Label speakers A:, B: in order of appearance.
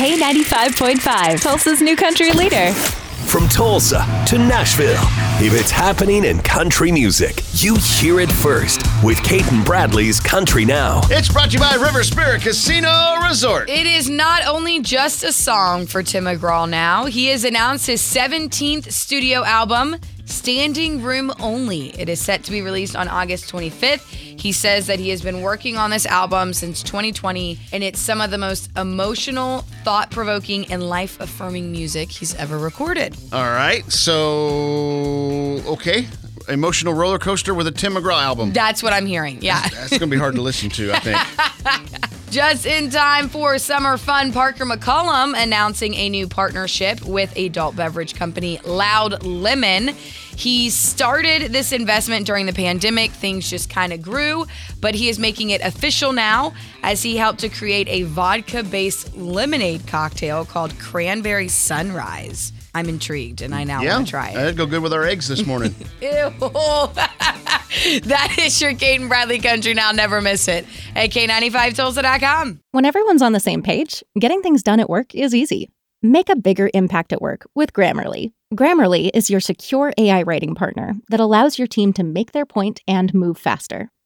A: K95.5, Tulsa's new country leader.
B: From Tulsa to Nashville, if it's happening in country music, you hear it first with Cait and Bradley's Country Now.
C: It's brought to you by River Spirit Casino Resort.
D: It is not only just a song for Tim McGraw now. He has announced his 17th studio album, Standing Room Only. It is set to be released on August 25th. He says that he has been working on this album since 2020, and it's some of the most emotional, thought provoking, and life affirming music he's ever recorded.
C: All right, so okay, emotional roller coaster with a Tim McGraw album.
D: That's what I'm hearing. Yeah.
C: That's gonna be hard to listen to, I think.
D: Just in time for summer fun, Parker McCollum announcing a new partnership with adult beverage company Loud Lemon. He started this investment during the pandemic. Things just kind of grew, but he is making it official now as he helped to create a vodka based lemonade cocktail called Cranberry Sunrise. I'm intrigued and I now
C: yeah,
D: want to try it.
C: that'd go good with our eggs this morning.
D: Ew. that is your Cait and Bradley Country Now. Never miss it at K95Tulsa.com.
A: When everyone's on the same page, getting things done at work is easy. Make a bigger impact at work with Grammarly. Grammarly is your secure AI writing partner that allows your team to make their point and move faster.